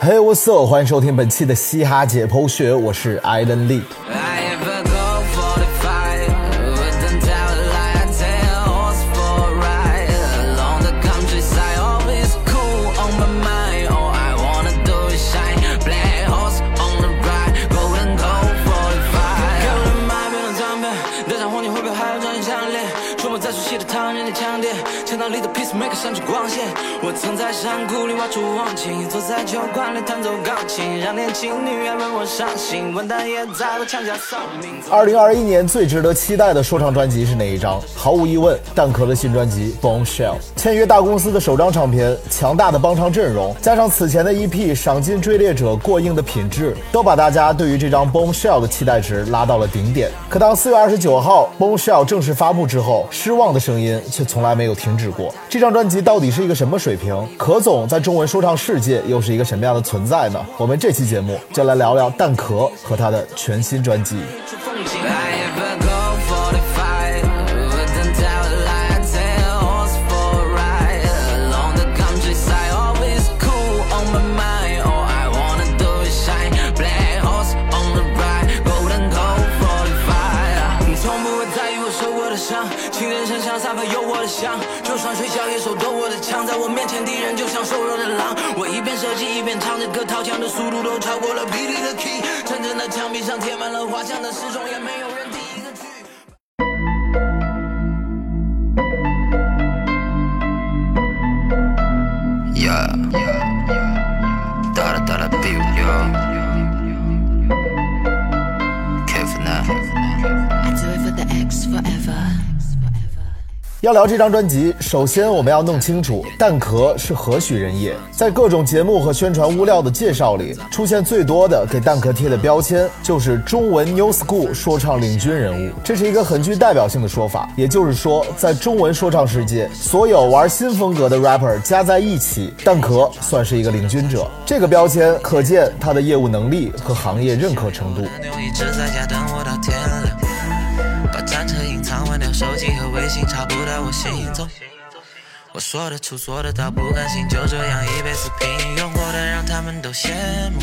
Hey, what's up？欢迎收听本期的嘻哈解剖学，我是艾伦 Lee。山谷里挖出忘情，坐在酒馆里弹奏钢琴，让年轻女人为我伤心。混蛋也在我墙角丧命。二零二一年最值得期待的说唱专辑是哪一张？毫无疑问，蛋壳的新专辑《Bombshell》。签约大公司的首张唱片，强大的帮唱阵容，加上此前的 EP 赏金追猎者过硬的品质，都把大家对于这张《Bombshell》的期待值拉到了顶点。可当四月二十九号《Bombshell》正式发布之后，失望的声音却从来没有停止过。这张专辑到底是一个什么水平？何总在中文说唱世界又是一个什么样的存在呢？我们这期节目就来聊聊蛋壳和他的全新专辑。超过了比利的 key。城镇的墙壁上贴满了画像，但始终也没有要聊这张专辑，首先我们要弄清楚蛋壳是何许人也。在各种节目和宣传物料的介绍里，出现最多的给蛋壳贴的标签就是中文 New School 说唱领军人物，这是一个很具代表性的说法。也就是说，在中文说唱世界，所有玩新风格的 rapper 加在一起，蛋壳算是一个领军者。这个标签可见他的业务能力和行业认可程度。我一直在家等我到天亮，手机和微信，查不到我行踪。我说得出，做得到，不甘心就这样一辈子平庸，过得让他们都羡慕，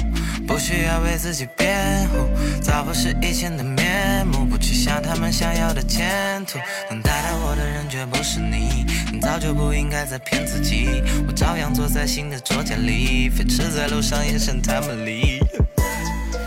不需要为自己辩护，早不是以前的面目，不去想他们想要的前途，能带到我的人绝不是你，你早就不应该再骗自己，我照样坐在新的桌间里，飞驰在路上眼神他们离。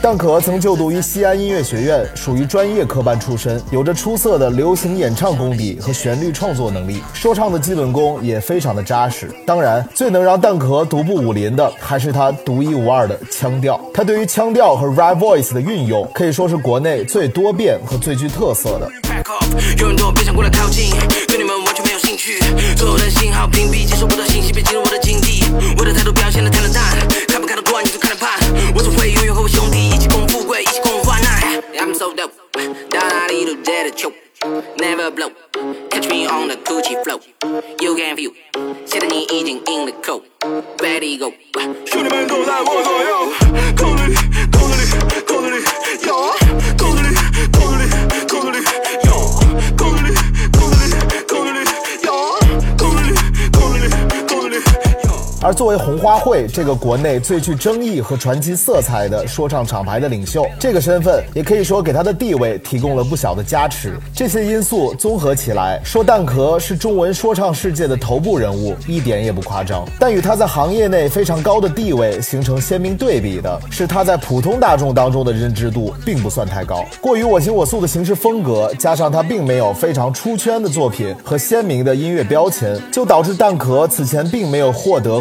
蛋壳曾就读于西安音乐学院，属于专业科班出身，有着出色的流行演唱功底和旋律创作能力，说唱的基本功也非常的扎实。当然，最能让蛋壳独步武林的，还是他独一无二的腔调。他对于腔调和 rap voice 的运用，可以说是国内最多变和最具特色的。So dope，到哪里都接得球，Never blow，catch me on the Gucci flow，You can feel，现在你已经 in the cold，ready go。兄弟们都在我左右，而作为红花会这个国内最具争议和传奇色彩的说唱厂牌的领袖，这个身份也可以说给他的地位提供了不小的加持。这些因素综合起来，说蛋壳是中文说唱世界的头部人物，一点也不夸张。但与他在行业内非常高的地位形成鲜明对比的是，他在普通大众当中的认知度并不算太高。过于我行我素的行事风格，加上他并没有非常出圈的作品和鲜明的音乐标签，就导致蛋壳此前并没有获得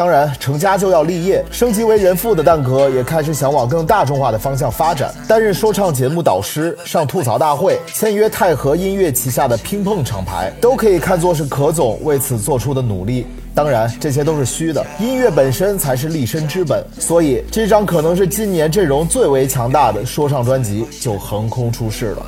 当然，成家就要立业，升级为人父的蛋壳也开始想往更大众化的方向发展，担任说唱节目导师，上吐槽大会，签约泰和音乐旗下的拼碰厂牌，都可以看作是壳总为此做出的努力。当然，这些都是虚的，音乐本身才是立身之本。所以，这张可能是今年阵容最为强大的说唱专辑就横空出世了。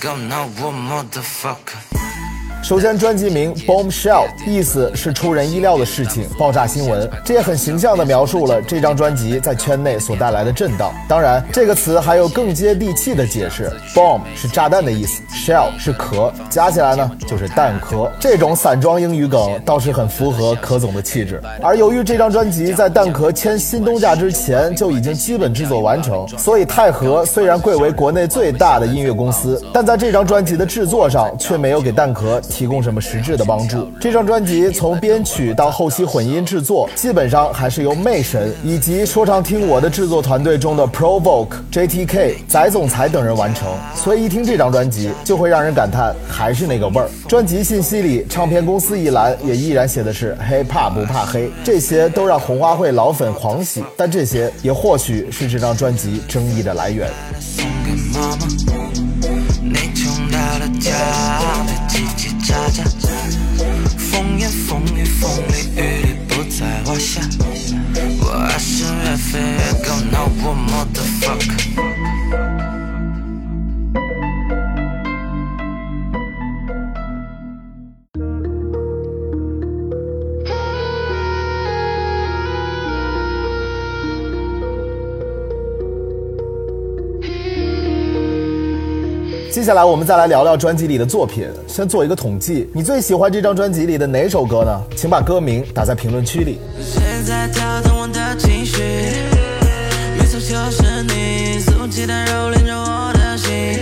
飞越高，那我 motherfucker。首先，专辑名 Bombshell 意思是出人意料的事情，爆炸新闻。这也很形象地描述了这张专辑在圈内所带来的震荡。当然，这个词还有更接地气的解释：bomb 是炸弹的意思，shell 是壳，加起来呢就是蛋壳。这种散装英语梗倒是很符合壳总的气质。而由于这张专辑在蛋壳签新东家之前就已经基本制作完成，所以泰和虽然贵为国内最大的音乐公司，但在这张专辑的制作上却没有给蛋壳。提提供什么实质的帮助？这张专辑从编曲到后期混音制作，基本上还是由魅神以及说唱听我的制作团队中的 Provoke、JTK、翟总裁等人完成。所以一听这张专辑，就会让人感叹还是那个味儿。专辑信息里，唱片公司一栏也依然写的是黑怕不怕黑”，这些都让红花会老粉狂喜。但这些也或许是这张专辑争议的来源。你穷到了家，别叽叽喳喳。风言风语风里雨里不在话下。我还是越飞越高，，No one motherfucker。接下来我们再来聊聊专辑里的作品。先做一个统计，你最喜欢这张专辑里的哪首歌呢？请把歌名打在评论区里。谁在挑动我的情绪？没错，就是你，肆无忌惮蹂躏着我的心。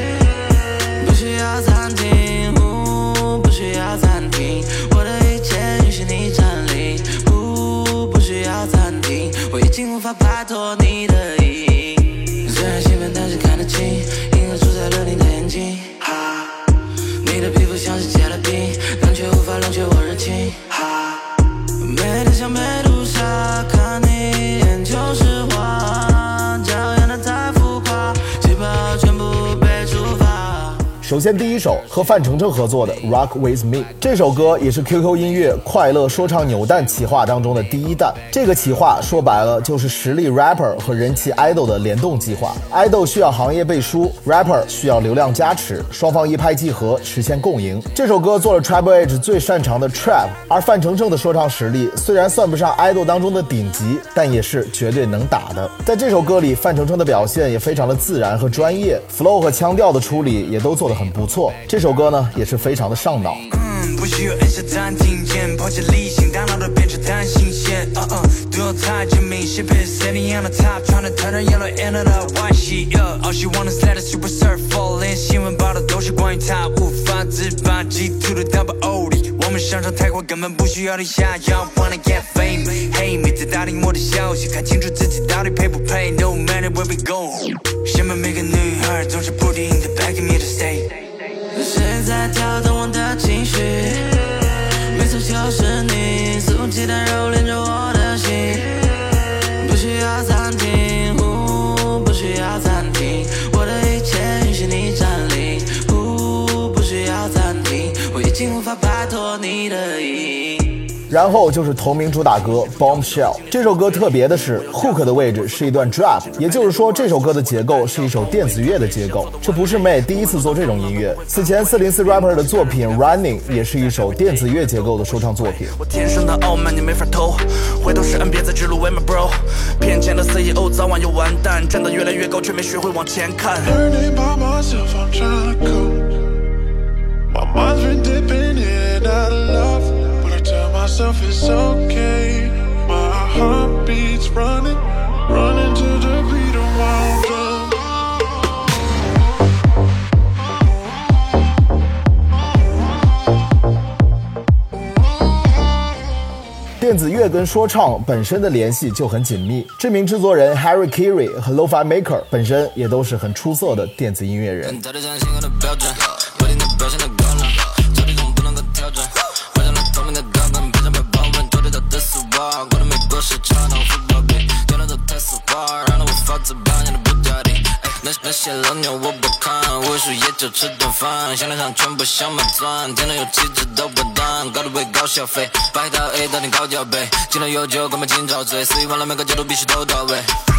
不需要暂停，呜，不需要暂停，我的一切允许你占领，呜，不需要暂停，我已经无法摆脱你首先，第一首和范丞丞合作的《Rock with Me》这首歌也是 QQ 音乐快乐说唱扭蛋企划当中的第一弹。这个企划说白了就是实力 rapper 和人气 idol 的联动计划。idol 需要行业背书，rapper 需要流量加持，双方一拍即合，实现共赢。这首歌做了 Triple H 最擅长的 trap，而范丞丞的说唱实力虽然算不上 idol 当中的顶级，但也是绝对能打的。在这首歌里，范丞丞的表现也非常的自然和专业，flow 和腔调的处理也都做得很不错。这首歌呢，也是非常的上脑。嗯，不需要按下暂停键，抛弃理性，大脑都变成弹性线。嗯嗯，对我太精明，ship it sitting on the top，trying to turn the yellow into the white sheet。Yeah, all she wanna say is super surf falling，新闻报道都是关于她，无法自拔，G to the double O 里，我们上场太快，根本不需要你下药。Wanna get fame，hey，没在打听我的消息，看清楚自己到底配不配，No matter where we go，身边每个女孩总是不停的 begging me to stay。谁在挑动我的情绪？没错，就是你，肆无忌惮蹂躏着我的心。不需要暂停，不需要暂停，然后就是同名主打歌《Bombshell》。这首歌特别的是，hook 的位置是一段 drop，也就是说这首歌的结构是一首电子乐的结构。这不是妹第一次做这种音乐，此前404 rapper 的作品《Running》也是一首电子乐结构的说唱作品。我天生的傲慢，你没法偷。回头是岸，别再指路为 my bro。骗钱的 CEO 早晚要完蛋，站得越来越高，却没学会往前看。Learning by myself, I'm trying to cope. My mind's been dipping in and out of love, myself it's okay. My heart beats running, running to the beat of my own drum. 电子乐跟说唱本身的联系就很紧密，知名制作人 Harry Kiri 和 Lo-Fi Maker 本身也都是很出色的电子音乐人。那些老鸟我不看，为数也就吃顿饭，项链上全部镶满钻，天天有气质都不断，高度位高消费，白到 A 到点高脚杯，敬了有酒干嘛今朝醉，肆意玩了每个角度必须都到位。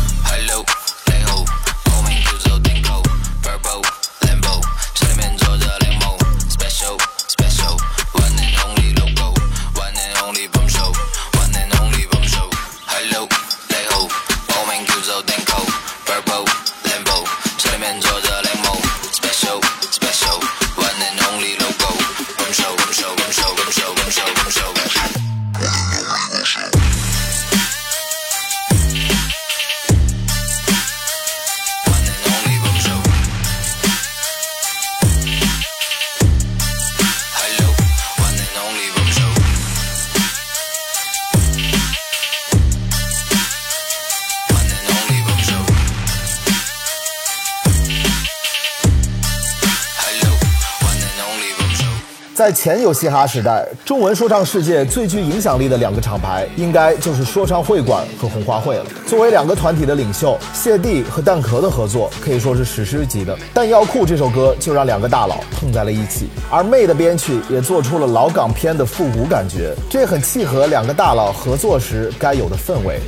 在前有嘻哈时代，中文说唱世界最具影响力的两个厂牌，应该就是说唱会馆和红花会了。作为两个团体的领袖，谢帝和蛋壳的合作可以说是史诗级的。《弹药库》这首歌就让两个大佬碰在了一起，而妹的编曲也做出了老港片的复古感觉，这很契合两个大佬合作时该有的氛围。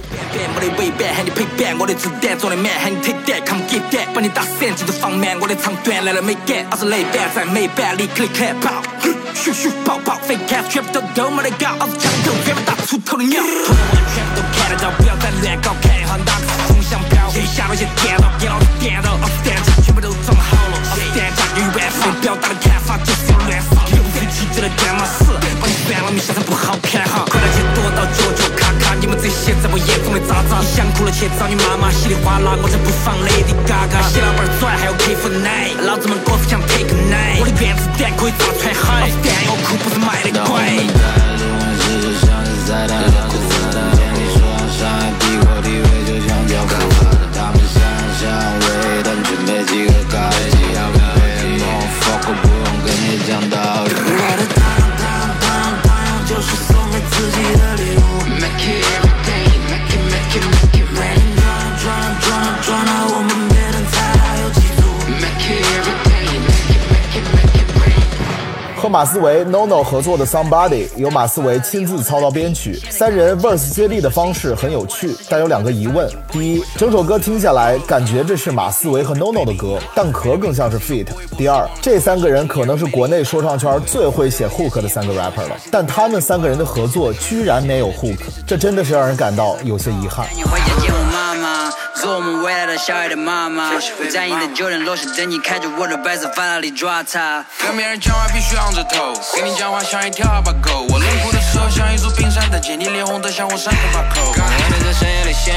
把你打散记得放慢，我的长短来了没干，二十雷板在美版里 click clap 爆，咻咻爆爆，fake cash 全部都都没得搞，老子枪头全部打出头的鸟，同样我的全部都看得到，不要再乱搞，看一哈哪个是风向标，接下那些电脑，给老子电到，二十弹夹全部都装好了，二十弹夹有一万发，表达的看法就是要乱扫，有飞机就来干嘛死，把你算了你下场不好看哈，在我眼中的渣渣，你想哭了去找你妈妈，稀里哗啦我才不放 Lady Gaga，洗老板拽还有 K 粉奶，老子们果子想 take a night，我的原子弹可以炸穿海，弹药库不是卖的贵。马思唯、NONO 合作的《Somebody》由马思唯亲自操刀编曲，三人 verse 接力的方式很有趣，但有两个疑问：第一，整首歌听下来感觉这是马思唯和 NONO 的歌，蛋壳更像是 feat；第二，这三个人可能是国内说唱圈最会写 hook 的三个 rapper 了，但他们三个人的合作居然没有 hook，这真的是让人感到有些遗憾。做我们未来的小孩的妈妈。我在你的九点楼下等你，开着我的白色法拉利抓他。跟别人讲话必须昂着头，跟你讲话像一条哈巴狗。我冷酷的时候像一座冰山的剑，你脸红的像火山口把口。我们在深夜里线，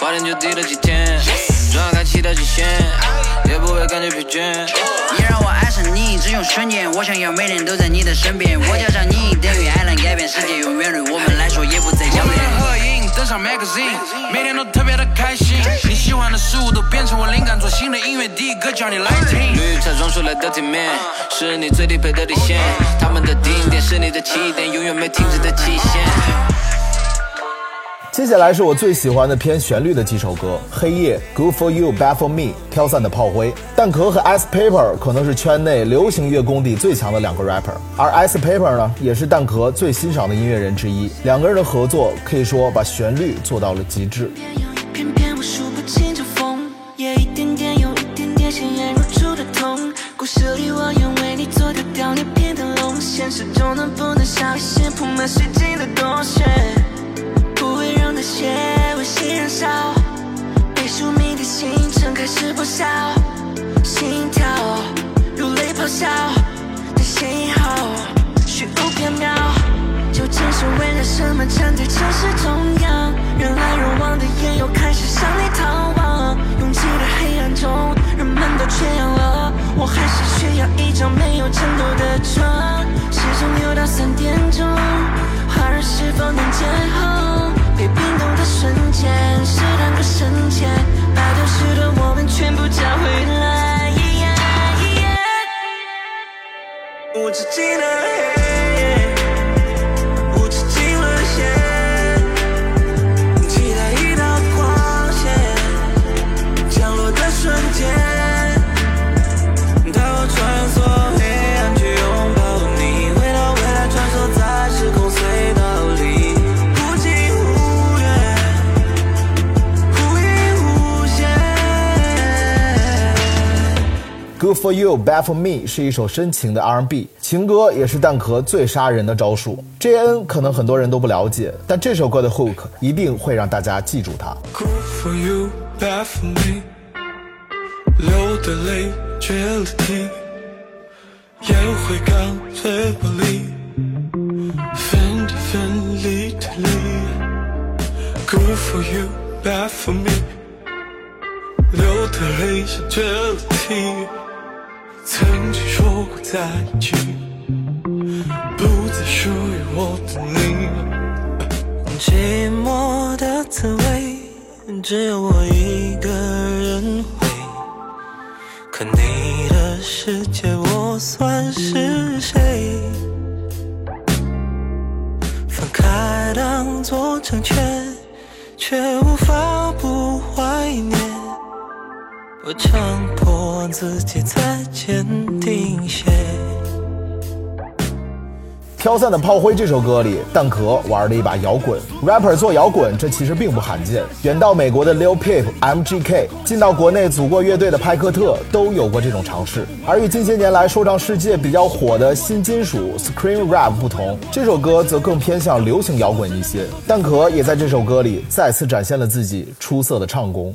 八点就低了几天，转开期待极限，也不会感觉疲倦。你让我爱上你，只用瞬间。我想要每天都在你的身边。我叫上你，等于爱能改变世界，永远对我们来说也不再遥远。登上 magazine，每天都特别的开心。你喜欢的事物都变成我灵感，做新的音乐，第一个叫你来听。绿茶装出来的体面，是你最低配的底线。他们的顶点是你的起点，永远没停止的期限。接下来是我最喜欢的偏旋律的几首歌，《黑夜》、《Good for You》、《Bad for Me》、《飘散的炮灰》。蛋壳和 Ice Paper 可能是圈内流行乐功底最强的两个 rapper，而 Ice Paper 呢，也是蛋壳最欣赏的音乐人之一。两个人的合作可以说把旋律做到了极致。故事里我愿为你做条掉你变的龙，现实中能不能下一些铺满水晶的洞穴？不会让那些微细燃烧，被宿命的星辰开始破晓，心跳如雷咆哮的信号，虚无缥缈。究竟是为了什么站在城市中央？人来人往的夜又开始向你逃亡。拥挤的黑暗中，人们都缺氧了，我还是需要一张没有枕头的床。时钟扭到三点钟，花儿是否能见红？被冰冻的瞬间，是两个瞬间，把丢失的我们全部找回来。无止境的黑 for You, Bad for Me 是一首深情的 R&B 情歌，也是蛋壳最杀人的招数。JN 可能很多人都不了解，但这首歌的 hook 一定会让大家记住它。Good for you, bad for me。流的泪，决了堤，烟灰缸最玻璃，分的分，离的离。Good for you, bad for me。流的泪是决了堤，曾经说过在一起，不再属于我的你。寂寞的滋味，只有我一个人会。可你的世界，我算是谁？分开当作成全，却无法。我强迫自己再坚定些。飘散的炮灰这首歌里，蛋壳玩了一把摇滚，rapper 做摇滚，这其实并不罕见。远到美国的 Lil Peep、MGK，近到国内组过乐队的派克特，都有过这种尝试。而与近些年来说唱世界比较火的新金属 Scream Rap 不同，这首歌则更偏向流行摇滚一些。蛋壳也在这首歌里再次展现了自己出色的唱功。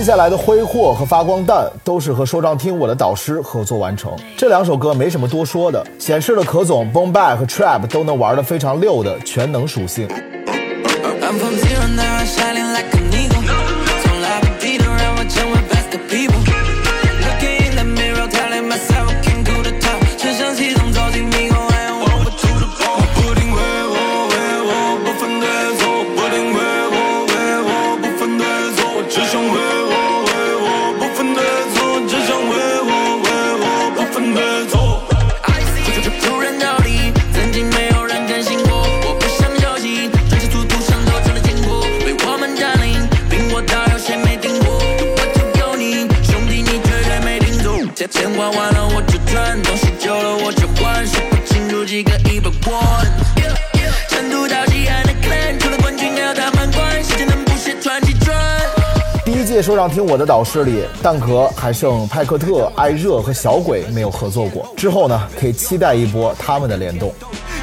接下来的挥霍和发光弹都是和说唱听我的导师合作完成。这两首歌没什么多说的，显示了可总、Boom Bap 和 Trap 都能玩得非常溜的全能属性。I'm from zero 说让听我的导师里，蛋壳还剩派克特、艾热和小鬼没有合作过。之后呢，可以期待一波他们的联动。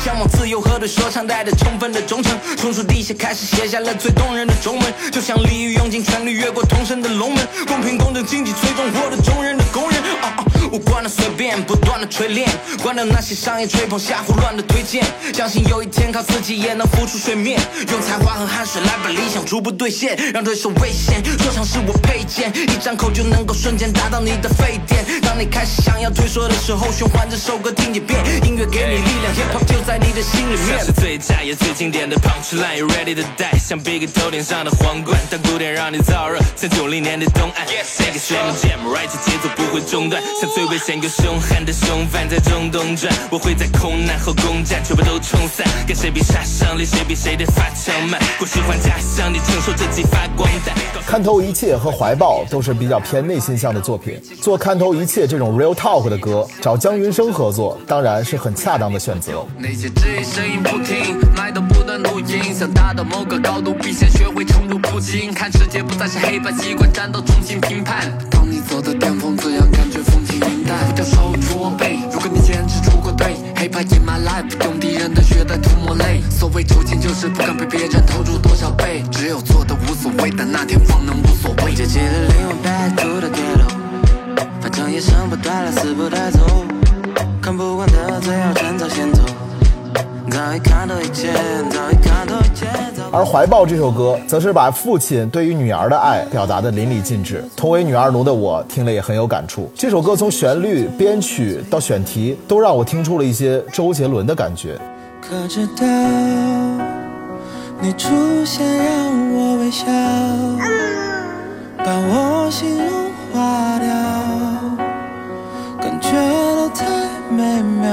向往自由和对说唱带着充分的忠诚，从树底下开始写下了最动人的中文，就像鲤鱼用尽全力越过同城的龙门，公平公正经济最终获得众人的公认。啊啊，无关的随便，不断的锤炼，关掉那些商业吹捧瞎胡乱的推荐，相信有一天靠自己也能浮出水面，用才华和汗水来把理想逐步兑现，让对手危险。说唱是我配件，一张口就能够瞬间达到你的沸点。当你开始想要退缩的时候，循环这首歌听几遍，音乐给你力量，hip hop 就在你的心里面。是最佳也最经典的 punchline，you ready to die，像 Big 头顶上的皇冠，当古典让你燥热，像九零年的东岸。那个 jam jam right 节奏不会中断，像最危险又凶悍的凶犯在中东转，我会在空难后攻占，全部都冲散，跟谁比杀伤力，谁比谁的发枪慢，故事换家乡，你承受这几发光弹。看透一切和怀抱都是比较偏内心向的作品。做看透一切这种 real talk 的歌，找姜云升合作当然是很恰当的选择。那些质疑声音不停，麦都不断录音，想达到某个高度，必先学会宠辱不惊。看世界不再是黑白，习惯战斗，重新评判。当你走到巅峰，怎样感觉风轻云淡？不掉手卓背，如果你坚持出过队，hiphop in my life，用敌人的血袋涂抹泪。所谓抽签就是不敢被别人投入多少倍，只有做的无所谓，但那天方能无所谓。接起了灵魂 back to the ghetto，反正也生不带来，死不带走，看不惯的最好趁早先走。而《怀抱》这首歌，则是把父亲对于女儿的爱表达的淋漓尽致。同为女儿奴的我，听了也很有感触。这首歌从旋律、编曲到选题，都让我听出了一些周杰伦的感觉。可知道你出现让我微笑，把我心融化掉，感觉都太美妙，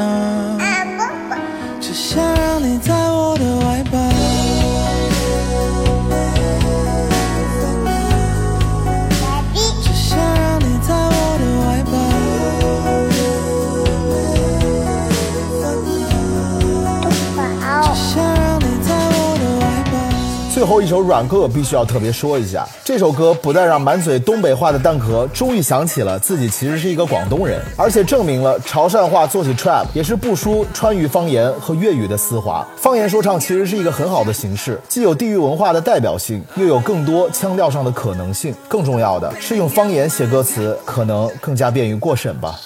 后一首软歌必须要特别说一下，这首歌不但让满嘴东北话的蛋壳终于想起了自己其实是一个广东人，而且证明了潮汕话做起 trap 也是不输川渝方言和粤语的丝滑。方言说唱其实是一个很好的形式，既有地域文化的代表性，又有更多腔调上的可能性。更重要的是，用方言写歌词可能更加便于过审吧。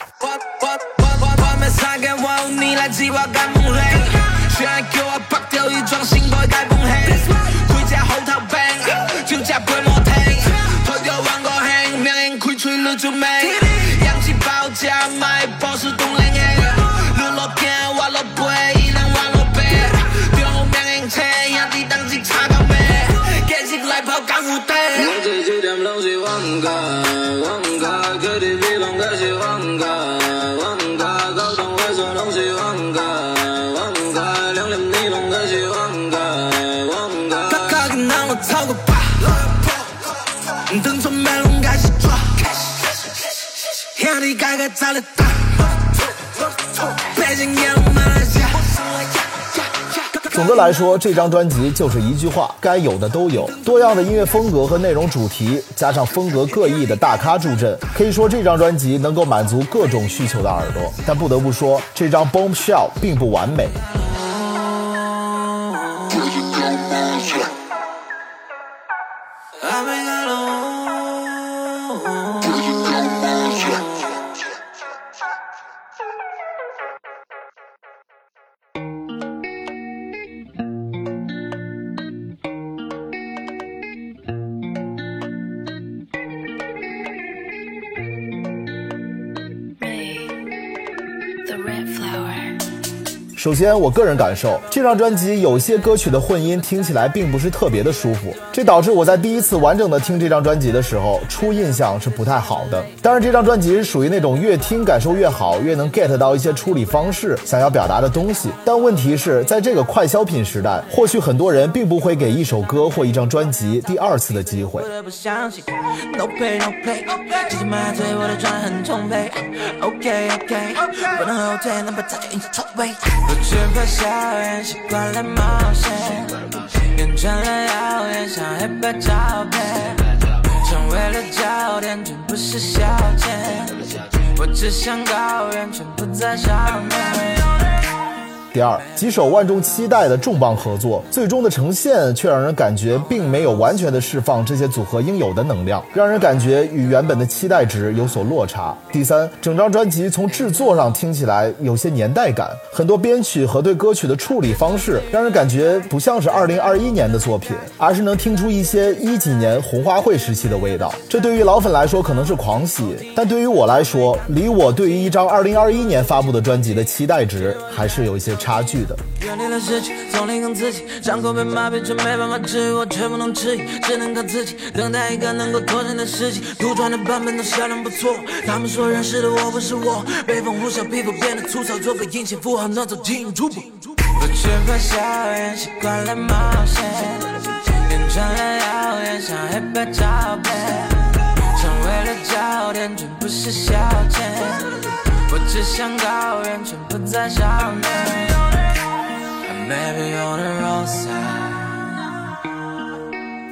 你来自我干梦里，想叫我拍掉一桩新改解放戲，開吹总的来说，这张专辑就是一句话，该有的都有。多样的音乐风格和内容主题，加上风格各异的大咖助阵，可以说这张专辑能够满足各种需求的耳朵。但不得不说，这张 Bombshell 并不完美。首先，我个人感受，这张专辑有些歌曲的混音听起来并不是特别的舒服，这导致我在第一次完整的听这张专辑的时候，初印象是不太好的。当然，这张专辑是属于那种越听感受越好，越能 get 到一些处理方式想要表达的东西。但问题是在这个快消品时代，或许很多人并不会给一首歌或一张专辑第二次的机会只怪校园习惯了冒险，变成了谣言，像黑白照片成为了焦点，全不是消遣，我只想高原，全不在上面。第二，几首万众期待的重磅合作，最终的呈现却让人感觉并没有完全的释放这些组合应有的能量，让人感觉与原本的期待值有所落差。第三，整张专辑从制作上听起来有些年代感，很多编曲和对歌曲的处理方式，让人感觉不像是2021年的作品，而是能听出一些一几年红花会时期的味道。这对于老粉来说可能是狂喜，但对于我来说，离我对于一张2021年发布的专辑的期待值还是有一些差距的。原地的失去，從零跟自己，傷口被麻痹，卻沒辦法治癒，我卻不能遲疑，只能靠自己，等待一個能夠拓展的時機。杜撰的版本都銷量不錯，他們說認識的我不是我，被風呼嘯，皮膚變得粗糙，做個陰性符號，能走進出不。不懼怕校园习惯了冒险，变成了像黑白照片，成为了焦点，全不是消遣。我只想高原，全部在上面。Maybe on the wrong side.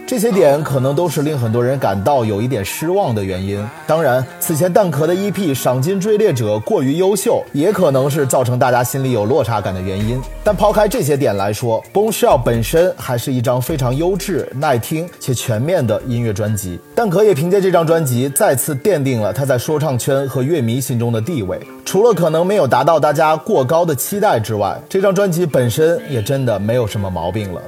这些点可能都是令很多人感到有一点失望的原因。当然，此前蛋壳的 EP《赏金追猎者》过于优秀，也可能是造成大家心里有落差感的原因。但抛开这些点来说，《Bombshell》本身还是一张非常优质、耐听且全面的音乐专辑。蛋壳也凭借这张专辑再次奠定了他在说唱圈和乐迷心中的地位。除了可能没有达到大家过高的期待之外，这张专辑本身也真的没有什么毛病了。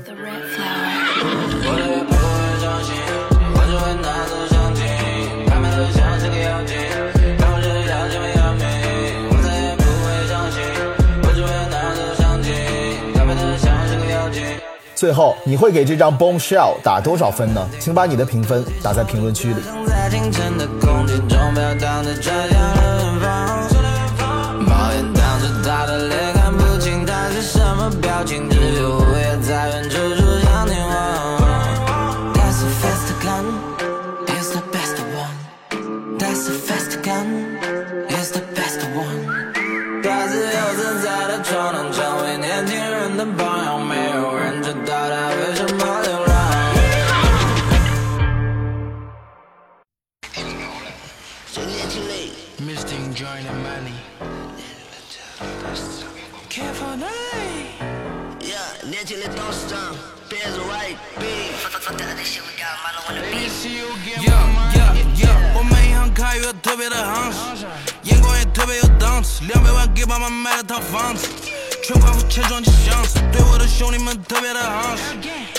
最后，你会给这张 Bombshell 打多少分呢？请把你的评分打在评论区里。自由自在的闯荡，成为的夯实，眼光也特别有档次，两百万给爸妈买了套房子，全款付钱装进箱子，对我的兄弟们特别的夯实，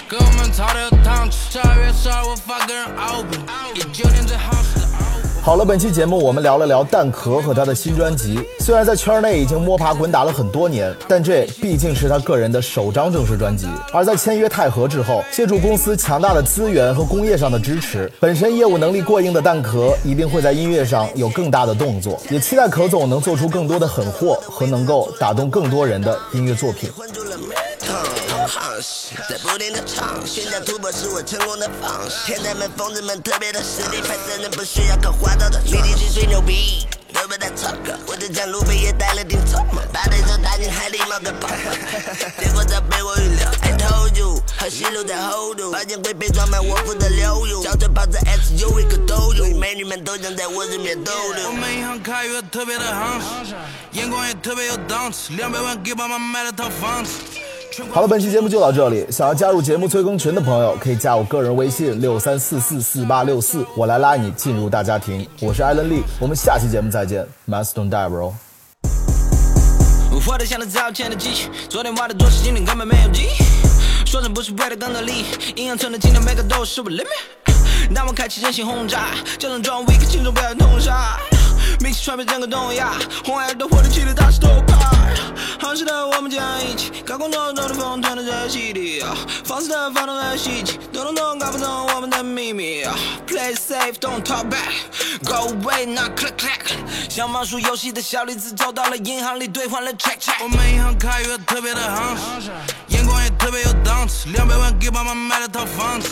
跟我们操的有档次。十二月十二我发个人 album，一九年最夯实的。好了，本期节目我们聊了聊蛋壳和他的新专辑。虽然在圈内已经摸爬滚打了很多年，但这毕竟是他个人的首张正式专辑。而在签约泰禾之后，借助公司强大的资源和工业上的支持，本身业务能力过硬的蛋壳一定会在音乐上有更大的动作。也期待壳总能做出更多的狠货和能够打动更多人的音乐作品。混住了 metal，夯实，在不停的尝试，寻找突破是我成功的方式。天才们、疯子们特别的实力派真人不需要靠花招的力气去吹牛逼。都不带唱歌，我的将路飞也带了顶草帽，把对手打进海里冒个泡。结果早被我预料，I told you，和西路在 hold 住，保险柜被装满我付的流油，小车跑着 SUV 可都有，美女们都想在我身边逗留我。们银行卡约特别的夯实，眼光也特别有档次，两百万给爸妈买了套房子。好了，本期节目就到这里。想要加入节目催更群的朋友，可以加我个人微信六三四四四八六四，我来拉你进入大家庭。我是艾伦利，我们下期节目再见，Master Don't Die Bro。活得像个早前的机器，昨天挖的多是今天根本没有记忆。说成不是为了更多利益，银行存的金条每个都是我 limit。当我开启人性轰炸，叫声装 weak，轻松不要痛杀。名气传遍整个东亚，红孩儿都火得起的大石头派。夯实的我们将一起，高空中中的风吞了这洗礼，放肆的放纵的袭击，动动动搞不懂我们的秘密。Play safe, don't talk back, go away, not click click。像盲鼠游戏的小李子走到了银行里兑换了 check check。我们银行卡约特别的夯实，眼光也特别有档次，两百万给爸妈买了套房子，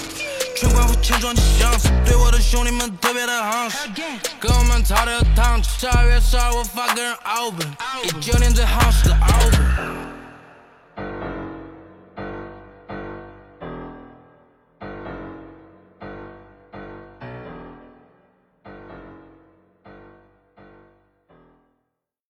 全款付钱装进箱子，对我的兄弟们特别的夯实，跟我们操的有档次。十二月十二我发个人 album，一九年最夯实的 album。